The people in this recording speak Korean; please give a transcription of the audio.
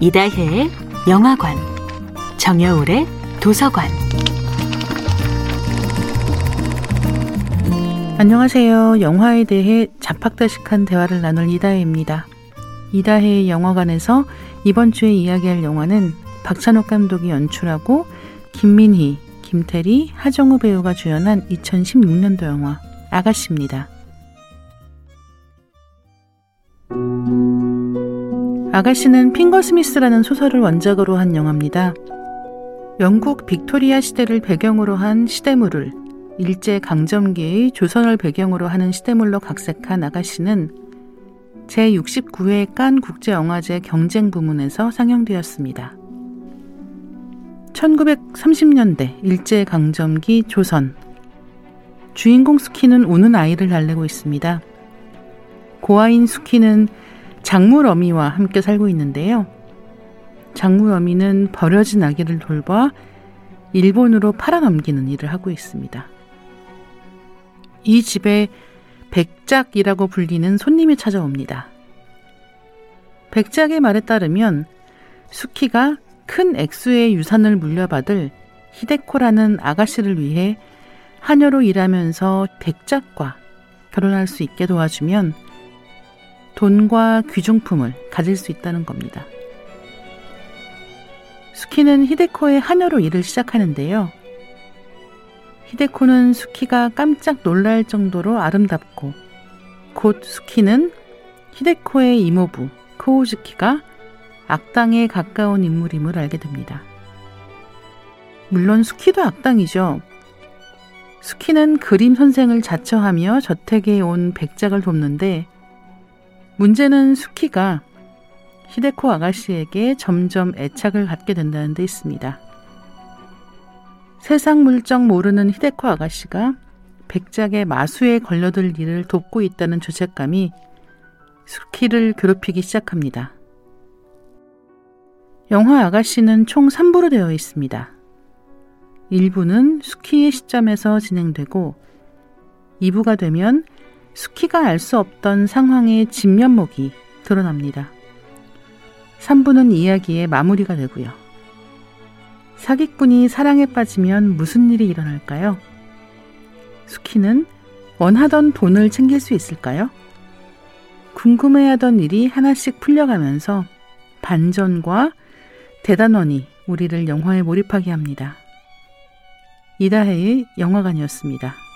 이다혜의 영화관, 정여울의 도서관. 안녕하세요. 영화에 대해 자팍다식한 대화를 나눌 이다혜입니다. 이다혜의 영화관에서 이번 주에 이야기할 영화는 박찬욱 감독이 연출하고 김민희, 김태리, 하정우 배우가 주연한 2016년도 영화 아가씨입니다. 아가씨는 핑거 스미스라는 소설을 원작으로 한 영화입니다. 영국 빅토리아 시대를 배경으로 한 시대물을 일제 강점기의 조선을 배경으로 하는 시대물로 각색한 아가씨는 제69회 깐 국제영화제 경쟁 부문에서 상영되었습니다. 1930년대 일제 강점기 조선 주인공 수키는 우는 아이를 달래고 있습니다. 고아인 수키는 작물 어미와 함께 살고 있는데요. 작물 어미는 버려진 아기를 돌봐 일본으로 팔아넘기는 일을 하고 있습니다. 이 집에 백작이라고 불리는 손님이 찾아옵니다. 백작의 말에 따르면 수키가 큰 액수의 유산을 물려받을 히데코라는 아가씨를 위해 하녀로 일하면서 백작과 결혼할 수 있게 도와주면 돈과 귀중품을 가질 수 있다는 겁니다. 수키는 히데코의 하녀로 일을 시작하는데요. 히데코는 수키가 깜짝 놀랄 정도로 아름답고 곧 수키는 히데코의 이모부 코우즈키가 악당에 가까운 인물임을 알게 됩니다. 물론 수키도 악당이죠. 수키는 그림 선생을 자처하며 저택에 온 백작을 돕는데 문제는 수키가 히데코 아가씨에게 점점 애착을 갖게 된다는 데 있습니다. 세상 물정 모르는 히데코 아가씨가 백작의 마수에 걸려들 일을 돕고 있다는 죄책감이 수키를 괴롭히기 시작합니다. 영화 아가씨는 총 3부로 되어 있습니다. 1부는 수키의 시점에서 진행되고 2부가 되면 수키가 알 수 없던 상황의 진면목이 드러납니다. 3부는 이야기의 마무리가 되고요. 사기꾼이 사랑에 빠지면 무슨 일이 일어날까요? 수키는 원하던 돈을 챙길 수 있을까요? 궁금해하던 일이 하나씩 풀려가면서 반전과 대단원이 우리를 영화에 몰입하게 합니다. 이다혜의 영화관이었습니다.